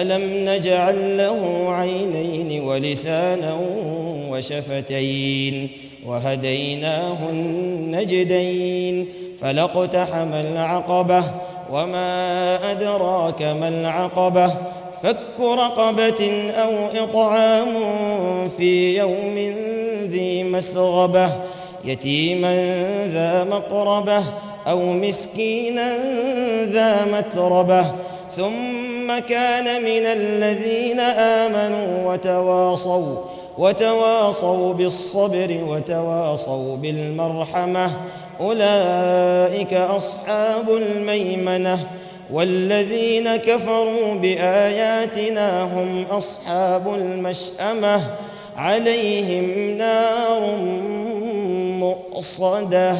ألم نجعل له عينين ولسانا وشفتين وهديناه النجدين فلاقتحم العقبة وما أدراك ما العقبة فك رقبة أو إطعام في يوم ذي مسغبة يتيما ذا مقربة أو مسكينا ذا متربة ثم كان من الذين آمنوا وتواصوا وتواصوا بالصبر وتواصوا بالمرحمة. أولئك أصحاب الميمنة والذين كفروا بآياتنا هم أصحاب المشأمة. عليهم نار مؤصدة.